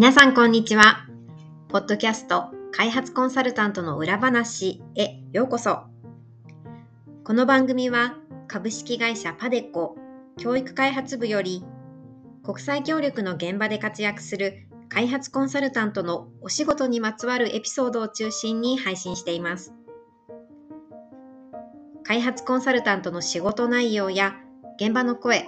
皆さんこんにちは。ポッドキャスト開発コンサルタントの裏話へようこそ。この番組は株式会社パデコ教育開発部より国際協力の現場で活躍する開発コンサルタントのお仕事にまつわるエピソードを中心に配信しています。開発コンサルタントの仕事内容や現場の声、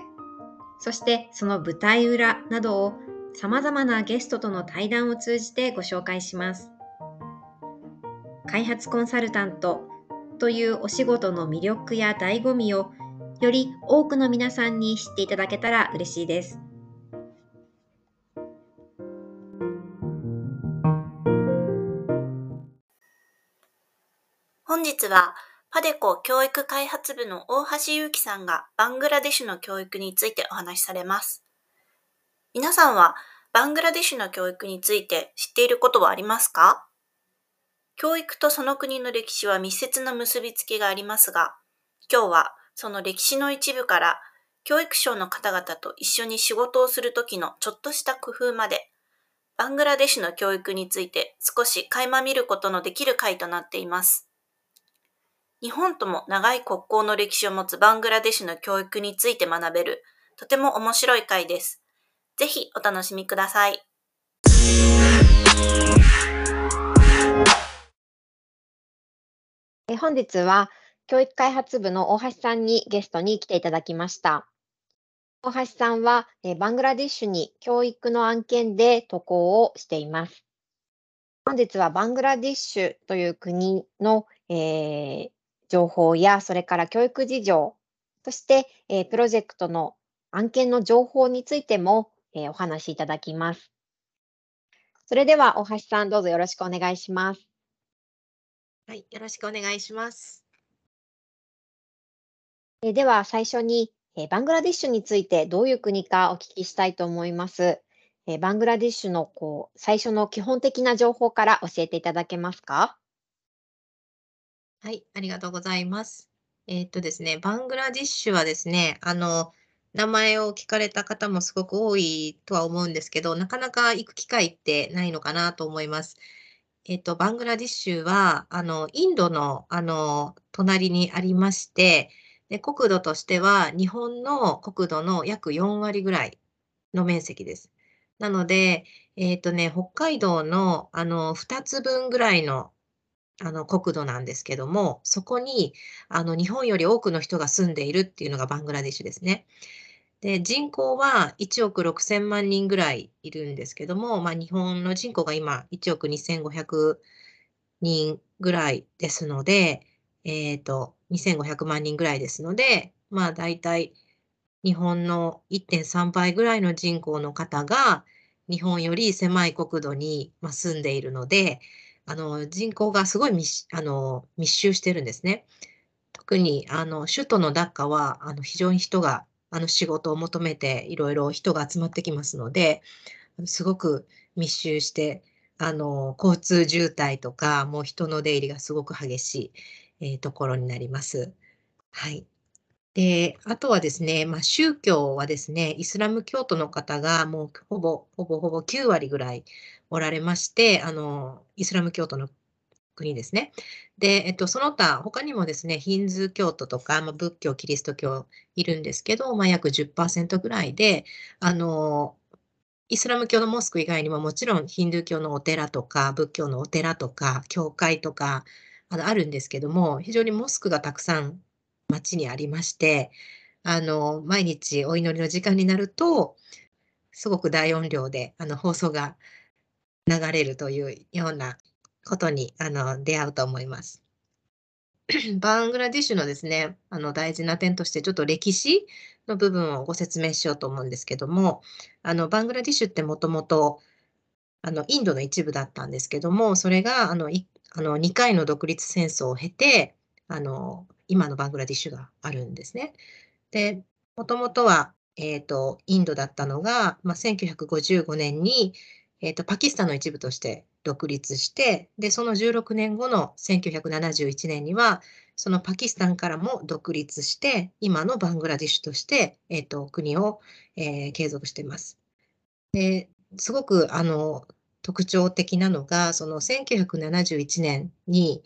そしてその舞台裏などを様々なゲストとの対談を通じてご紹介します。開発コンサルタントというお仕事の魅力や醍醐味をより多くの皆さんに知っていただけたら嬉しいです。本日はパデコ教育開発部の大橋祐樹さんがバングラデシュの教育についてお話しされます。皆さんはバングラデシュの教育について知っていることはありますか？教育とその国の歴史は密接な結びつきがありますが、今日はその歴史の一部から教育省の方々と一緒に仕事をするときのちょっとした工夫まで、バングラデシュの教育について少し垣間見ることのできる回となっています。日本とも長い国交の歴史を持つバングラデシュの教育について学べる、とても面白い回です。ぜひお楽しみください。え本日は教育開発部の大橋さんにゲストに来ていただきました。大橋さんはえバングラディッシュに教育の案件で渡航をしています。本日はバングラディッシュという国の、えー、情報や、それから教育事情、そして、えー、プロジェクトの案件の情報についても、えー、お話しいただきます。それでは大橋さん、どうぞよろしくお願いします。はい、よろしくお願いします。えでは最初に、えバングラディッシュについてどういう国かお聞きしたいと思います。えバングラディッシュのこう最初の基本的な情報から教えていただけますか？はい、ありがとうございます。えー、っとですね、バングラディッシュはですね、あの、名前を聞かれた方もすごく多いとは思うんですけど、なかなか行く機会ってないのかなと思います。えっと、バングラディッシュは、あの、インドの、あの、隣にありまして、で、国土としては日本の国土の約4割ぐらいの面積です。なので、えっとね、北海道の、あの、2つ分ぐらいの、あの、国土なんですけども、そこに、あの、日本より多くの人が住んでいるっていうのがバングラディッシュですね。で、人口は1億6000万人ぐらいいるんですけども、まあ、日本の人口が今1億2500人ぐらいですので、えっ、ー、と、2500万人ぐらいですので、まあ、大体日本の1.3倍ぐらいの人口の方が、日本より狭い国土に住んでいるので、あの人口がすごい密あの密集してるんですね。特にあの首都のダッカはあの非常に人があの仕事を求めていろいろ人が集まってきますので、すごく密集して、あの、交通渋滞とか、もう人の出入りがすごく激しい、えー、ところになります。はい。で、あとはですね、まあ、宗教はですね、イスラム教徒の方がもうほぼ、ほぼほぼ9割ぐらいおられまして、あの、イスラム教徒の国ですね。で、えっと、その他、他にもですね、ヒンズー教徒とか、まあ、仏教、キリスト教いるんですけど、まあ、約10%ぐらいで、あの、イスラム教のモスク以外にももちろんヒンドゥー教のお寺とか、仏教のお寺とか、教会とか、あのあるんですけども、非常にモスクがたくさん街にありまして、あの、毎日お祈りの時間になると、すごく大音量であの放送が流れるというようなことにあの出会うと思います。バングラディッシュのですね、あの大事な点として、ちょっと歴史の部分をご説明しようと思うんですけども、あのバングラディッシュってもともとあのインドの一部だったんですけども、それがあのあの2回の独立戦争を経て、あの今のバングラディッシュがあるんですね。で、もともとは、えーと、インドだったのが、まあ、1955年に、えーと、パキスタンの一部として独立して、で、その16年後の1971年には、そのパキスタンからも独立して、今のバングラディッシュとして、えーと、国を、えー、継続しています。ですごくあの特徴的なのが、その1971年に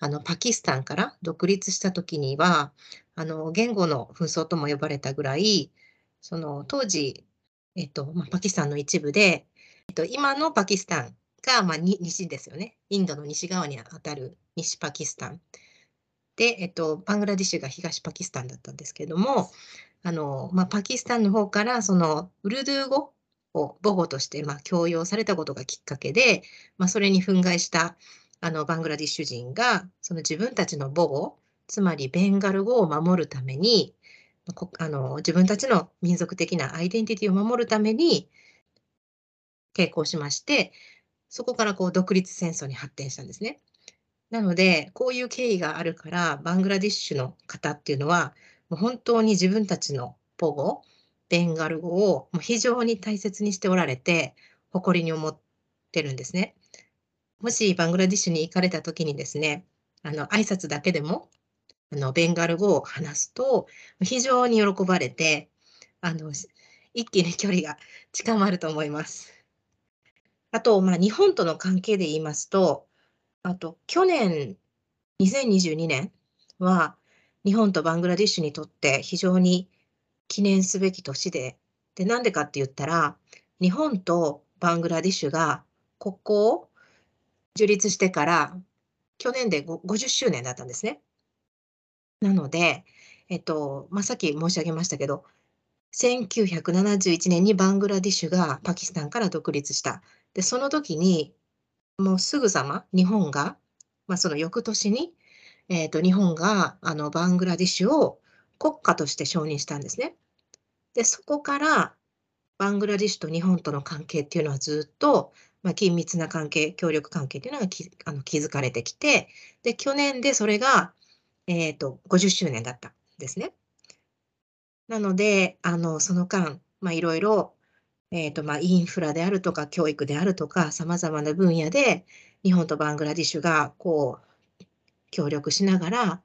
あのパキスタンから独立した時には、あの言語の紛争とも呼ばれたぐらい、その当時、えっとまあ、パキスタンの一部で、えっと、今のパキスタンが、まあ、西ですよね。インドの西側にあたる西パキスタン。で、えっと、バングラディッシュが東パキスタンだったんですけども、あのまあ、パキスタンの方からそのウルドゥー語を母語として、まあ、強要されたことがきっかけで、まあ、それに憤慨したあのバングラディッシュ人がその自分たちの母語つまりベンガル語を守るためにあの自分たちの民族的なアイデンティティを守るために抵抗しましてそこからこう独立戦争に発展したんですね。なのでこういう経緯があるからバングラディッシュの方っていうのはもう本当に自分たちの母語ベンガル語をもう非常に大切にしておられて、誇りに思ってるんですね。もしバングラディッシュに行かれた時にですね、あの挨拶だけでもあのベンガル語を話すと非常に喜ばれて、あの一気に距離が近まると思います。あと、まあ、日本との関係で言いますと、あと去年2022年は日本とバングラディッシュにとって非常に記念すべき年で、で、なんでかって言ったら、日本とバングラディッシュが国交を樹立してから去年で50周年だったんですね。なので、えっと、まあ、さっき申し上げましたけど、1971年にバングラディッシュがパキスタンから独立した。で、その時に、もうすぐさま日本が、まあ、その翌年に、えっと、日本があのバングラディッシュを国家として承認したんですね。で、そこからバングラディッシュと日本との関係っていうのはずっと、まあ、緊密な関係、協力関係っていうのがきあの築かれてきて、で、去年でそれが、えっ、ー、と、50周年だったんですね。なので、あの、その間、まあ、いろいろ、え、ー、と、まあ、インフラであるとか、教育であるとか、様々な分野で、日本とバングラディッシュが、こう、協力しながら、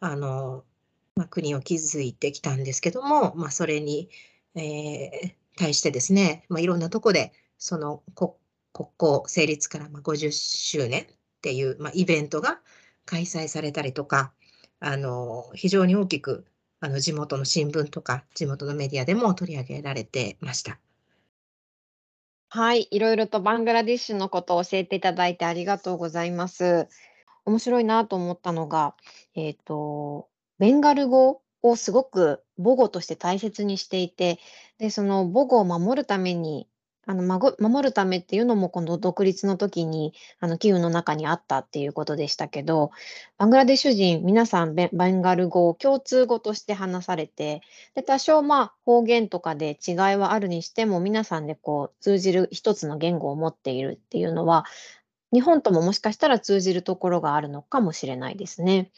あの、まあ、国を築いてきたんですけども、まあ、それに、えー、対してですね、まあ、いろんなとこでその国交成立から50周年っていう、まあ、イベントが開催されたりとか、あの非常に大きくあの地元の新聞とか地元のメディアでも取り上げられてました。はい、いろいろとバングラディッシュのことを教えていただいてありがとうございます。面白いなと思ったのが、えっ、と、ベンガル語をすごく母語として大切にしていて、で、その母語を守るために、あの、まご守るためっていうのも、この独立の時に、あの、機運の中にあったっていうことでしたけど、バングラデシュ人、皆さんベベンガル語を共通語として話されて、で、多少、まあ、方言とかで違いはあるにしても、皆さんでこう通じる一つの言語を持っているっていうのは、日本とももしかしたら通じるところがあるのかもしれないですね。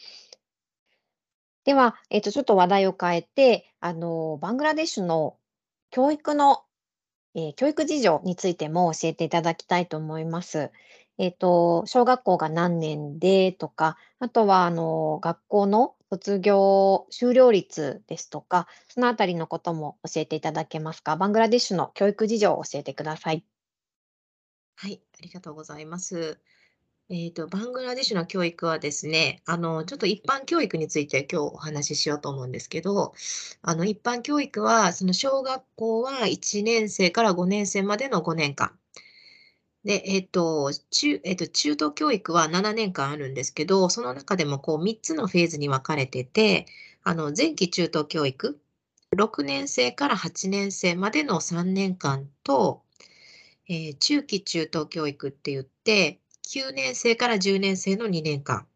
では、えっと、ちょっと話題を変えて、あの、バングラデシュの教育の、えー教育事情についても教えていただきたいと思います。えっと、小学校が何年でとか、あとは、あの、学校の卒業修了率ですとか、そのあたりのことも教えていただけますか？バングラデシュの教育事情を教えてください。はい、ありがとうございます。えっと、バングラデシュの教育はですね、あの、ちょっと一般教育について今日お話ししようと思うんですけど、あの、一般教育は、その小学校は1年生から5年生までの5年間。で、えっと、中、えっと、中等教育は7年間あるんですけど、その中でもこう3つのフェーズに分かれてて、あの、前期中等教育、6年生から8年生までの3年間と、えー中期中等教育って言って、9年生から10年生の2年間。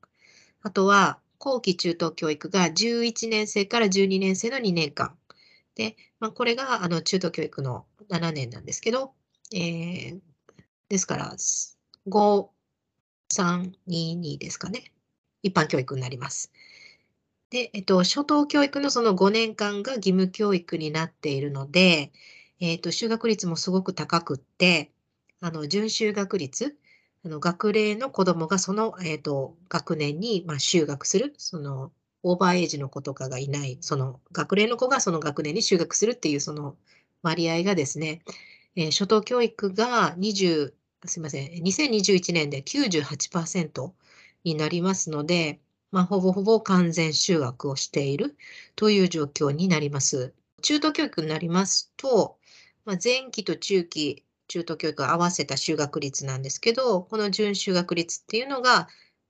あとは、後期中等教育が11年生から12年生の2年間。で、まあ、これがあの中等教育の7年なんですけど、えー、ですから、5、3、2、2ですかね。一般教育になります。で、えっと、初等教育のその5年間が義務教育になっているので、えっと、修学率もすごく高くって、あの、準修学率、あの学齢の子供がその、えっと、学年に、まあ、修学する、その、オーバーエイジの子とかがいない、その学齢の子がその学年に修学するっていうその割合がですね、えー、初等教育が20、すみません、2021年で98%になりますので、まあ、ほぼほぼ完全就学をしているという状況になります。中等教育になりますと、まあ、前期と中期、中等教育を合わせた就学率なんですけど、この準就学率っていうのが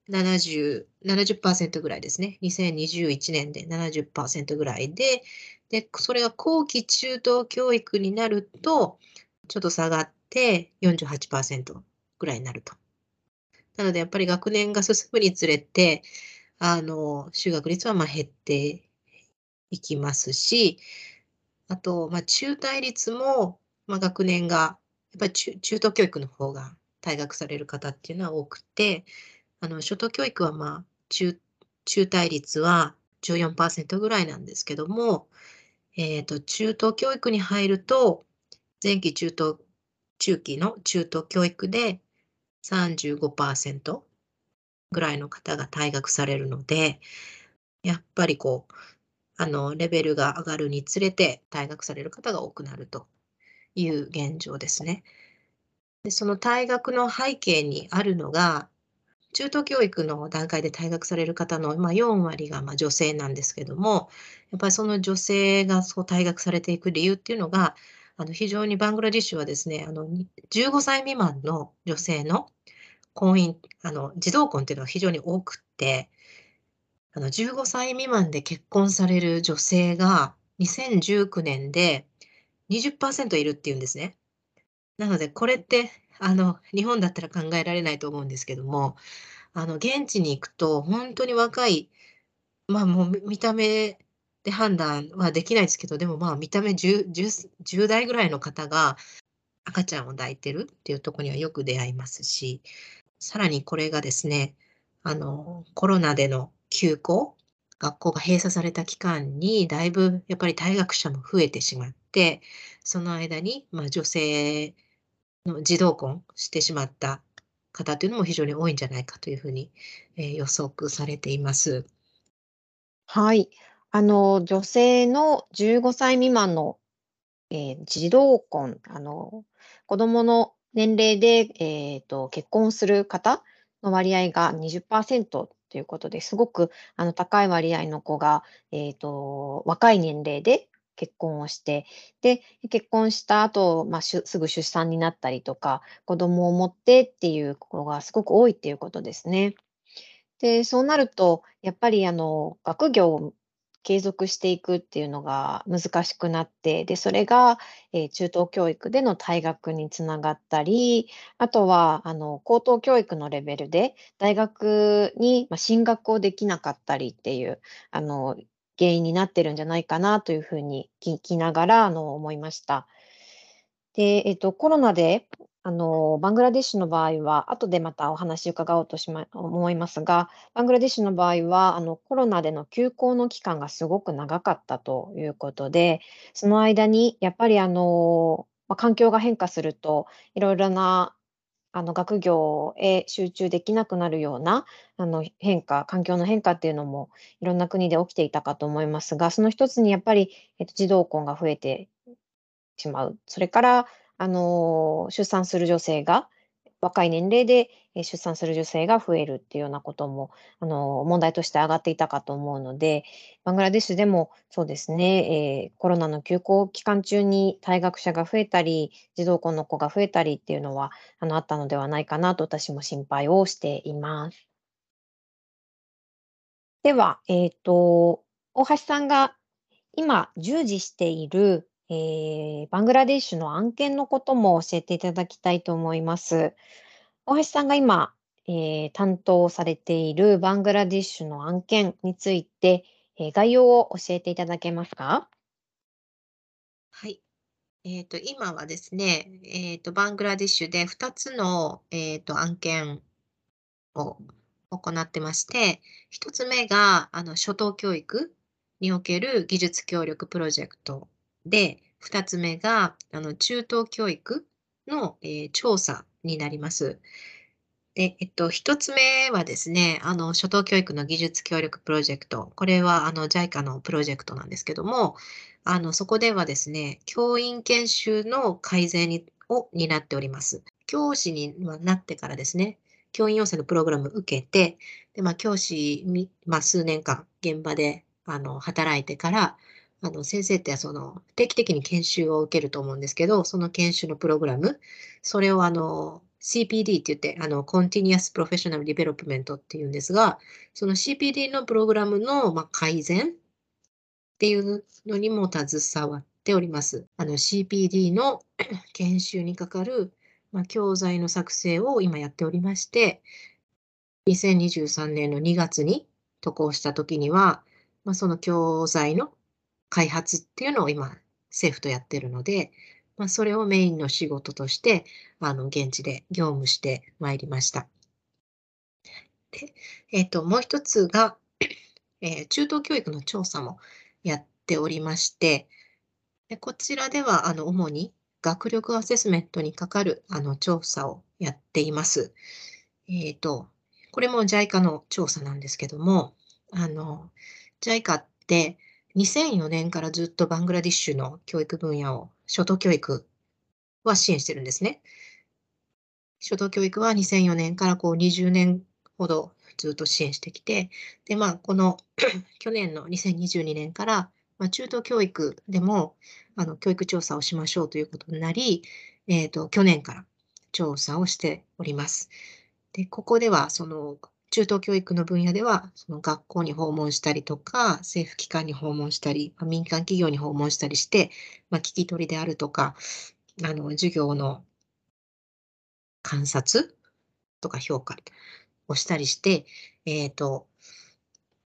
70、70%ぐらいですね。2021年で70%ぐらいで、で、それが後期中等教育になると、ちょっと下がって48%ぐらいになると。なので、やっぱり学年が進むにつれて、あの、就学率はま減っていきますし、あと、ま中退率も、ま学年が、っぱり中中等教育の方が退学される方っていうのは多くて、あの、初等教育はまあ、中、中退率は14%ぐらいなんですけども、えっ、ー、と、中等教育に入ると、前期中等、中期の中等教育で35%ぐらいの方が退学されるので、やっぱりこう、あの、レベルが上がるにつれて退学される方が多くなると。いう現状ですね。でその退学の背景にあるのが、中等教育の段階で退学される方の、まあ、4割がま女性なんですけども、やっぱりその女性がそう退学されていく理由っていうのが、あの非常にバングラディッシュはですね、あの15歳未満の女性の婚姻、あの児童婚っていうのは非常に多くって、あの15歳未満で結婚される女性が2019年で20%いるっていうんですね。なので、これってあの、日本だったら考えられないと思うんですけども、あの、現地に行くと、本当に若い、まあ、もう見た目で判断はできないですけど、でもまあ、見た目 10, 10, 10代ぐらいの方が赤ちゃんを抱いてるっていうところにはよく出会いますし、さらにこれがですね、あの、コロナでの休校、学校が閉鎖された期間に、だいぶやっぱり退学者も増えてしまっ、その間に、まあ、女性の児童婚してしまった方というのも非常に多いんじゃないかというふうに、えー、予測されています。はい。あの、女性の15歳未満の、えー、児童婚、あの、子供の年齢で、えーと、結婚する方の割合が20%ということですごくあの高い割合の子が、えーと若い年齢で結婚をして、で、結婚した後、まあ、すぐ出産になったりとか、子供を持ってっていう子がすごく多いっていうことですね。で、そうなると、やっぱりあの、学業を継続していくっていうのが難しくなって、で、それが、えー、中等教育での退学につながったり、あとは、あの、高等教育のレベルで大学に、ま、進学をできなかったりっていう、あの、原因になってるんじゃないかなというふうに聞きながら、あの、思いました。で、えっと、コロナで、あの、バングラデシュの場合は、後でまたお話伺おうとしま思いますが、バングラデシュの場合は、あの、コロナでの休校の期間がすごく長かったということで、その間にやっぱりあの、ま、環境が変化すると、いろいろなあの、学業へ集中できなくなるような、あの、変化環境の変化っていうのも、いろんな国で起きていたかと思いますが、その一つにやっぱり、えっと、児童婚が増えてしまう。それから、あの、出産する女性が若い年齢で出産する女性が増えるっていうようなことも、あの、問題として上がっていたかと思うので、バングラデシュでもそうですね、えー、コロナの休校期間中に退学者が増えたり、児童婚の子が増えたりっていうのは、あの、あったのではないかなと私も心配をしています。では、えっ、ー、と、大橋さんが今従事しているえー、バングラデシュの案件のことも教えていただきたいと思います。大橋さんが今、えー、担当されているバングラディッシュの案件について、えー、概要を教えていただけますか？はい。え、ー、と、今はですね、えっ、と、バングラディッシュで2つの、えっ、と、案件を行ってまして、1つ目が、あの、初等教育における技術協力プロジェクトで、2つ目が、あの、中等教育の、えー、調査になります。で、えっと、一つ目はですね、あの、初等教育の技術協力プロジェクト。これは、あの、JICA のプロジェクトなんですけども、あの、そこではですね、教員研修の改善にを担っております。教師になってからですね、教員養成のプログラムを受けて、で、まあ、教師に、まあ、数年間現場で、あの、働いてから、あの、先生ってその、定期的に研修を受けると思うんですけど、その研修のプログラム、それをあの、CPD って言って、あの、Continuous Professional Development っていうんですが、その CPD のプログラムの、ま、改善っていうのにも携わっております。あの、CPD の 研修にかかる、ま、教材の作成を今やっておりまして、2023年の2月に渡航した時には、まあ、その教材の開発っていうのを今、政府とやってるので、まあ、それをメインの仕事として、あの、現地で業務してまいりました。で、えっ、ー、と、もう一つが、えー、中等教育の調査もやっておりまして、でこちらでは、あの、主に学力アセスメントにかかる、あの、調査をやっています。えっ、ー、と、これも JICA の調査なんですけども、あの、JICA って、2004年からずっとバングラディッシュの教育分野を、初等教育は支援してるんですね。初等教育は2004年からこう20年ほどずっと支援してきて、で、まあ、この 去年の2022年から、まあ、中等教育でもあの教育調査をしましょうということになり、えっ、ー、と、去年から調査をしております。で、ここでは、その、中等教育の分野では、その学校に訪問したりとか、政府機関に訪問したり、民間企業に訪問したりして、まあ、聞き取りであるとか、あの、授業の観察とか評価をしたりして、えっ、ー、と、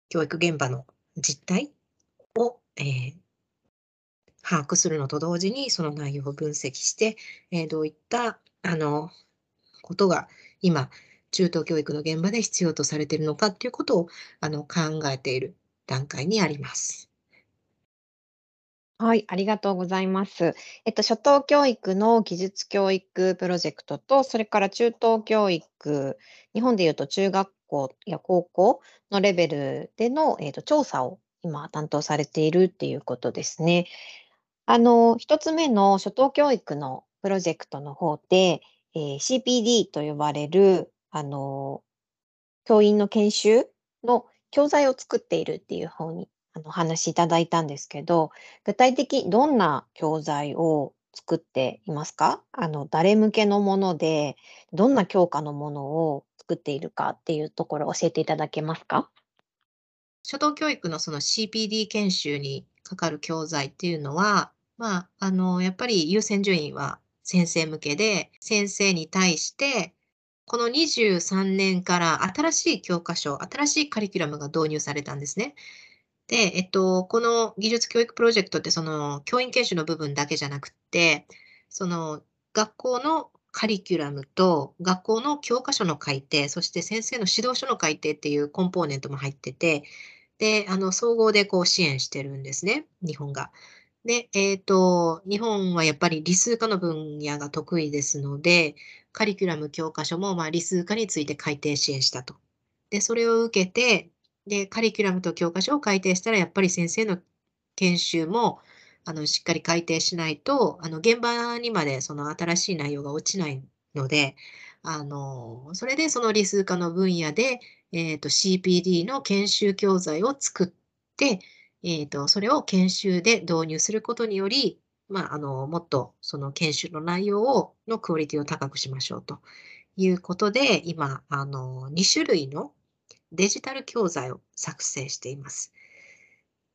教育現場の実態を、えー、把握するのと同時に、その内容を分析して、えー、どういった、あの、ことが今、中等教育の現場で必要とされているのかっていうことをあの考えている段階にあります。はい、ありがとうございます。えっと、初等教育の技術教育プロジェクトと、それから中等教育、日本でいうと中学校や高校のレベルでの、えっと、調査を今担当されているっていうことですね。あの、一つ目の初等教育のプロジェクトの方で、えー、CPD と呼ばれるあの、教員の研修の教材を作っているっていう方にあのお話いただいたんですけど、具体的どんな教材を作っていますか？あの、誰向けのもので、どんな教科のものを作っているかっていうところを教えていただけますか？初等教育のその CPD 研修にかかる教材っていうのは、まあ、あの、やっぱり優先順位は先生向けで、先生に対してこの23年から新しい教科書、新しいカリキュラムが導入されたんですね。で、えっと、この技術教育プロジェクトって、その教員研修の部分だけじゃなくて、その学校のカリキュラムと学校の教科書の改定、そして先生の指導書の改定っていうコンポーネントも入ってて、で、あの、総合でこう支援してるんですね、日本が。で、えっと、日本はやっぱり理数科の分野が得意ですので、カリキュラム教科書も、まあ、理数科について改定支援したと。で、それを受けて、で、カリキュラムと教科書を改定したら、やっぱり先生の研修も、あの、しっかり改定しないと、あの、現場にまでその新しい内容が落ちないので、あの、それでその理数科の分野で、えっ、ー、と、CPD の研修教材を作って、えっ、ー、と、それを研修で導入することにより、まあ、あの、もっとその研修の内容を、のクオリティを高くしましょうということで、今、あの、2種類のデジタル教材を作成しています。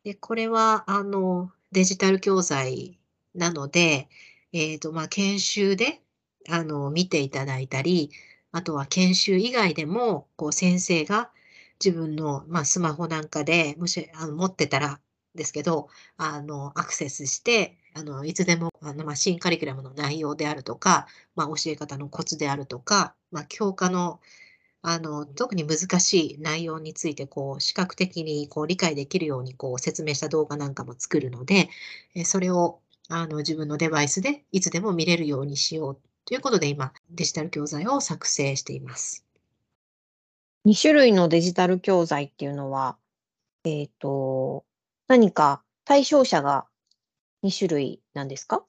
で、これは、あの、デジタル教材なので、えっ、ー、と、まあ、研修で、あの、見ていただいたり、あとは研修以外でも、こう先生が自分の、まあ、スマホなんかで、もしあの持ってたらですけど、あの、アクセスして、あの、いつでも、あの、まあ、新カリキュラムの内容であるとか、まあ、教え方のコツであるとか、まあ、教科の、あの、特に難しい内容について、こう、視覚的にこう理解できるように、こう、説明した動画なんかも作るので、えそれを、あの、自分のデバイスでいつでも見れるようにしようということで、今、デジタル教材を作成しています。2種類のデジタル教材っていうのは、えっ、と、何か対象者が2種類なんですか？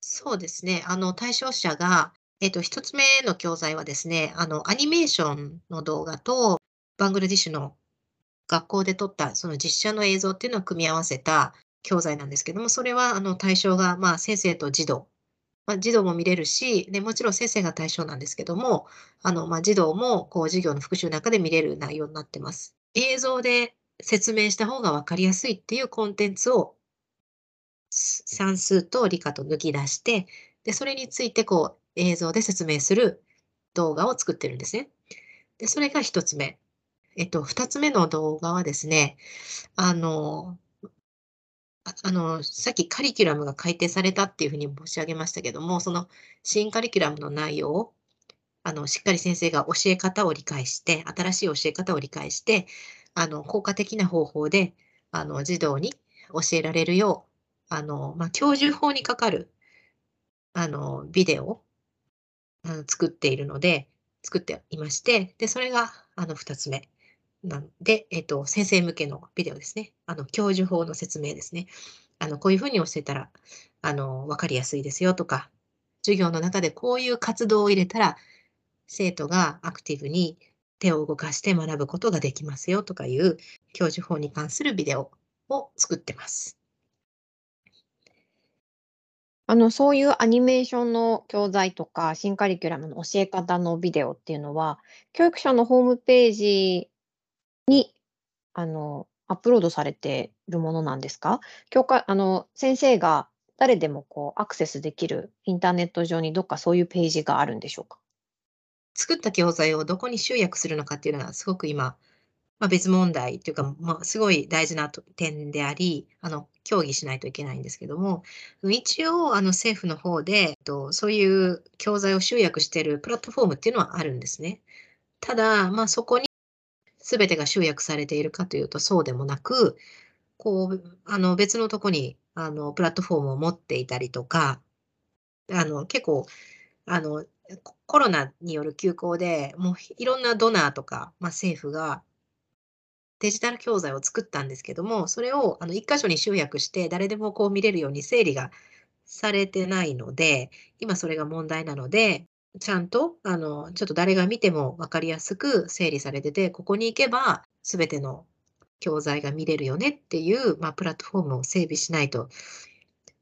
そうですね。あの、対象者が、えっ、と、1つ目の教材はですね、あの、アニメーションの動画と、バングラディッシュの学校で撮ったその実写の映像っていうのを組み合わせた教材なんですけども、それはあの対象が、まあ、先生と児童、まあ、児童も見れるし、でもちろん先生が対象なんですけども、あのまあ、児童もこう授業の復習の中で見れる内容になってます。映像で説明した方が分かりやすいっていうコンテンツを算数と理科と抜き出して、でそれについてこう映像で説明する動画を作ってるんですね。でそれが1つ目。えっと、2つ目の動画はですね、あの、あの、さっきカリキュラムが改定されたっていうふうに申し上げましたけども、その新カリキュラムの内容を、あの、しっかり先生が教え方を理解して、新しい教え方を理解して、あの、効果的な方法で、あの、児童に教えられるよう、あの、まあ、教授法にかかる、あの、ビデオを作っているので、作っていまして、で、それが、あの、2つ目。なんで、えっと、先生向けのビデオですね。あの、教授法の説明ですね。あの、こういうふうに教えたら、あの、わかりやすいですよとか、授業の中でこういう活動を入れたら、生徒がアクティブに手を動かして学ぶことができますよとかいう教授法に関するビデオを作ってます。あの、そういうアニメーションの教材とか、新カリキュラムの教え方のビデオっていうのは、教育者のホームページに、あの、アップロードされているものなんですか？教科あの、先生が誰でもこうアクセスできるインターネット上にどっかそういうページがあるんでしょうか？作った教材をどこに集約するのかっていうのはすごく今、まあ、別問題というか、まあ、すごい大事な点であり、あの、協議しないといけないんですけども、一応、あの、政府の方で、とそういう教材を集約しているプラットフォームっていうのはあるんですね。ただ、まあ、そこに全てが集約されているかというとそうでもなく、こう、あの、別のとこに、あの、プラットフォームを持っていたりとか、あの、結構、あの、コロナによる休校で、もういろんなドナーとか、まあ、政府がデジタル教材を作ったんですけども、それをあの1箇所に集約して、誰でもこう見れるように整理がされてないので、今それが問題なので、ちゃんと、あの、ちょっと誰が見ても分かりやすく整理されてて、ここに行けば全ての教材が見れるよねっていう、まあ、プラットフォームを整備しないと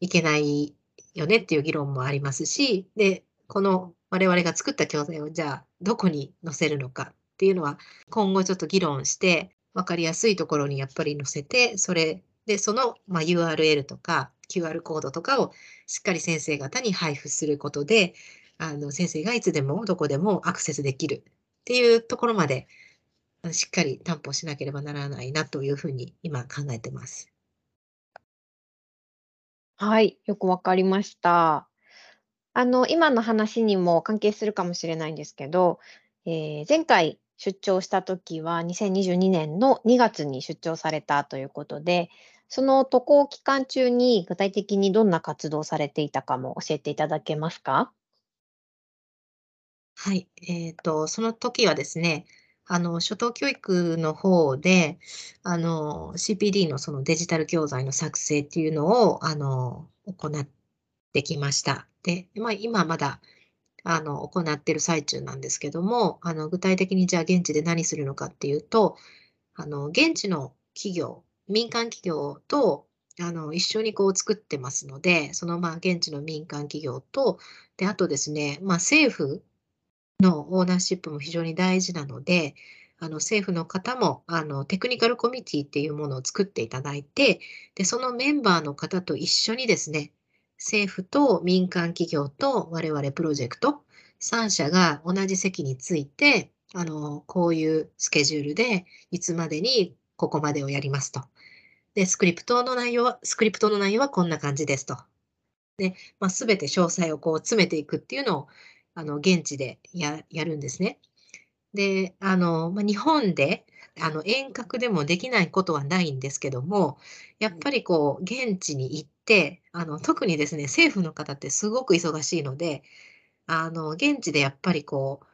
いけないよねっていう議論もありますし、で、この我々が作った教材をじゃあどこに載せるのかっていうのは今後ちょっと議論して分かりやすいところにやっぱり載せて、それでその、ま、URL とか QR コードとかをしっかり先生方に配布することで、あの先生がいつでもどこでもアクセスできるっていうところまでしっかり担保しなければならないなというふうに今考えてます。はい、よくわかりました。あの、今の話にも関係するかもしれないんですけど、えー、前回出張した時は2022年の2月に出張されたということで、その渡航期間中に具体的にどんな活動をされていたかも教えていただけますか？はい、えっと、その時はですね、あの、初等教育の方で、あの、CPD のそのデジタル教材の作成っていうのを、あの、行ってきました。で、まあ、今まだ、あの、行っている最中なんですけども、あの、具体的にじゃあ現地で何するのかっていうと、あの、現地の企業、民間企業と、あの、一緒にこう作ってますので、その、まあ、現地の民間企業と、で、あとですね、まあ、政府のオーナーシップも非常に大事なので、あの政府の方もあのテクニカルコミュニティっていうものを作っていただいて、でそのメンバーの方と一緒にですね、政府と民間企業と我々プロジェクト、3社が同じ席について、あの、こういうスケジュールで、いつまでにここまでをやりますと。で、スクリプトの内容は、スクリプトの内容はこんな感じですと。で、まあ、全て詳細をこう詰めていくっていうのを、あの、現地でややるんですね。で、あの、まあ、日本で、あの、遠隔でもできないことはないんですけども、やっぱりこう、現地に行って、あの、特にですね、政府の方ってすごく忙しいので、あの、現地でやっぱりこう、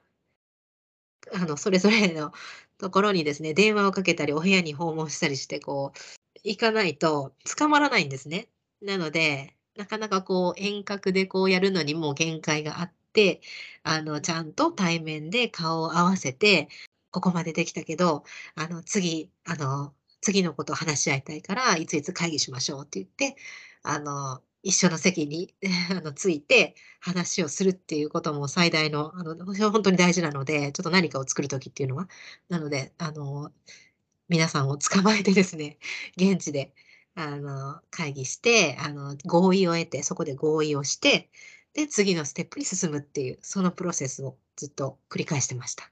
あの、それぞれのところにですね、電話をかけたり、お部屋に訪問したりして、こう、行かないと捕まらないんですね。なので、なかなかこう、遠隔でこうやるのにも限界があって、あの、ちゃんと対面で顔を合わせて、ここまでできたけど、あの、次、あの、次のことを話し合いたいから、いついつ会議しましょうって言って、あの、一緒の席に あのついて話をするっていうことも最大の、あの、本当に大事なので、ちょっと何かを作るときっていうのは。なので、あの、皆さんを捕まえてですね、現地で、あの、会議して、あの、合意を得て、そこで合意をして、で、次のステップに進むっていう、そのプロセスをずっと繰り返してました。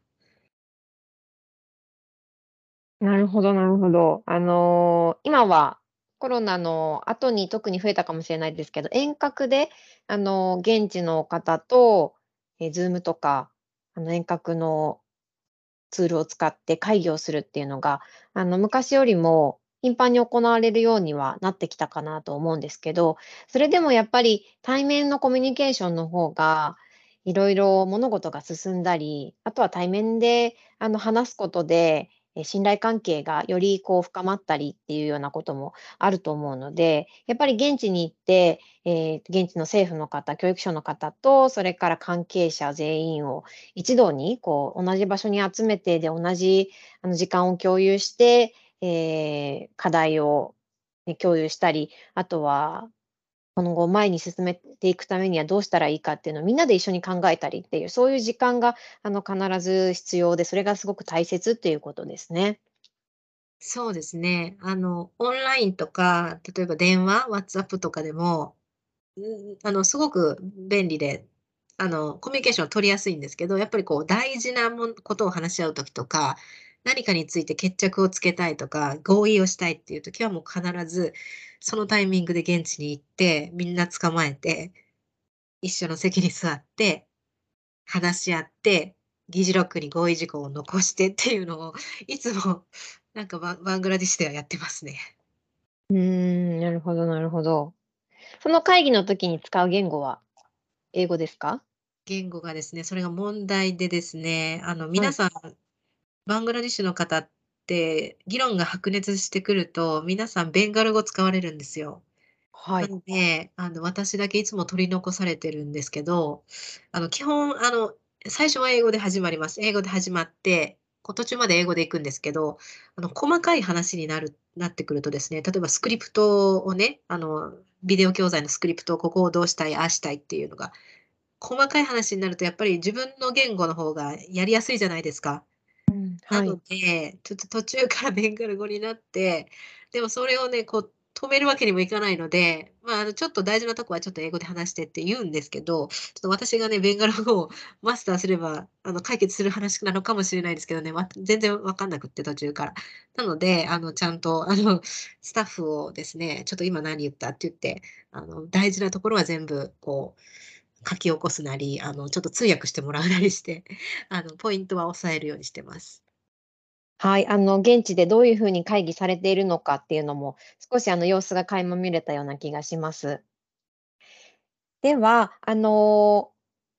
なるほどなるほど。あの、今はコロナの後に特に増えたかもしれないですけど、遠隔で、あの、現地の方と、え、Zoom とか、あの、遠隔のツールを使って会議をするっていうのが、あの、昔よりも頻繁に行われるようにはなってきたかなと思うんですけど、それでもやっぱり対面のコミュニケーションの方が、いろいろ物事が進んだり、あとは対面で、あの、話すことで、信頼関係がよりこう深まったりっていうようなこともあると思うので、やっぱり現地に行って、ええ、現地の政府の方、教育省の方と、それから関係者全員を一堂にこう同じ場所に集めて、で、同じあの時間を共有して、ええ、課題をね、共有したり、あとは今後前に進めていくためにはどうしたらいいかっていうのをみんなで一緒に考えたりっていう、そういう時間があの必ず必要で、それがすごく大切っていうことですね。そうですね。あの、オンラインとか、例えば電話、WhatsApp とかでも、あの、すごく便利で、あの、コミュニケーションを取りやすいんですけど、やっぱりこう大事なことを話し合う時とか、何かについて決着をつけたいとか、合意をしたいっていう時はもう必ず、そのタイミングで現地に行って、みんな捕まえて、一緒の席に座って、話し合って、議事録に合意事項を残してっていうのを、いつもなんかババングラディッシュではやってますね。うーん、なるほどなるほど。その会議の時に使う言語は英語ですか？言語がですね、それが問題でですね、あの、はい。皆さんバングラディッシュの方って、議論が白熱してくると、皆さんベンガル語使われるんですよ。はい。なので、あの、私だけいつも取り残されてるんですけど、あの、基本、あの、最初は英語で始まります。英語で始まって、途中まで英語で行くんですけど、あの、細かい話になるなってくるとですね、例えばスクリプトをね、あの、ビデオ教材のスクリプトをここをどうしたい、ああしたいっていうのが、細かい話になるとやっぱり自分の言語の方がやりやすいじゃないですか。うん、なのはい。で、ちょっと途中からベンガル語になって、でもそれをね、こう止めるわけにもいかないので、まあ、あの、ちょっと大事なとこはちょっと英語で話してって言うんですけど、ちょっと私がね、ベンガル語をマスターすれば、あの、解決する話なのかもしれないですけどね、わ全然わかんなくって、途中から。なので、あの、ちゃんと、あの、スタッフをですね、ちょっと今何言ったって言って、あの、大事なところは全部こう書き起こすなり、あの、ちょっと通訳してもらうなりして、あの、ポイントは押さえるようにしてます。はい、あの、現地でどういう風に会議されているのかっていうのも、少しあの様子が垣間見れたような気がします。では、あの、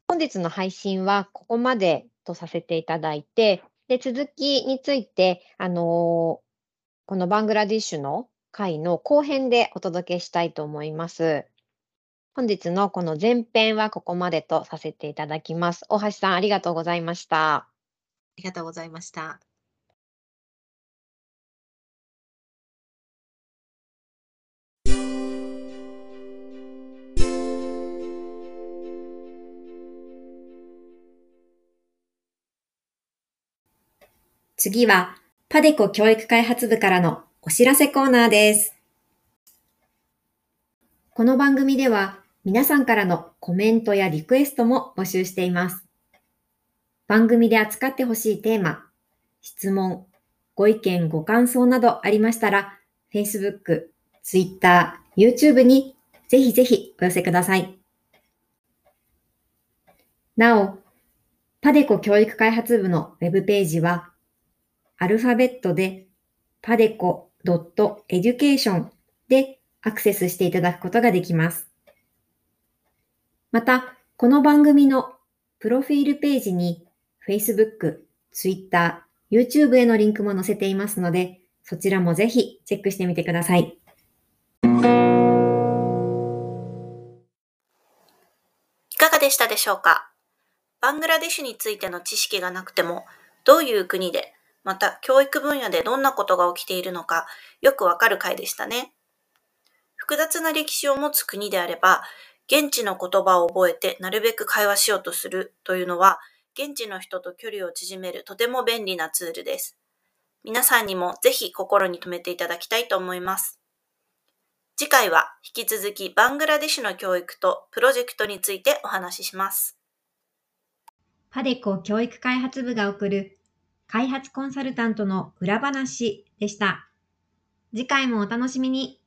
本日の配信はここまでとさせていただいて、で、続きについて、あの、このバングラディッシュの回の後編でお届けしたいと思います。本日のこの前編はここまでとさせていただきます。大橋さん、ありがとうございました。ありがとうございました。次は、パデコ教育開発部からのお知らせコーナーです。この番組では皆さんからのコメントやリクエストも募集しています。番組で扱ってほしいテーマ、質問、ご意見、ご感想などありましたら、Facebook、Twitter、YouTube にぜひぜひお寄せください。なお、パデコ教育開発部のウェブページは、アルファベットで padeco.education でアクセスしていただくことができます。また、この番組のプロフィールページに Facebook、Twitter、YouTube へのリンクも載せていますので、そちらもぜひチェックしてみてください。いかがでしたでしょうか？バングラデシュについての知識がなくても、どういう国で、また教育分野でどんなことが起きているのか、よくわかる回でしたね。複雑な歴史を持つ国であれば、現地の言葉を覚えてなるべく会話しようとするというのは、現地の人と距離を縮めるとても便利なツールです。皆さんにもぜひ心に留めていただきたいと思います。次回は引き続きバングラデシュの教育とプロジェクトについてお話しします。パデコ教育開発部が送る開発コンサルタントの裏話でした。次回もお楽しみに。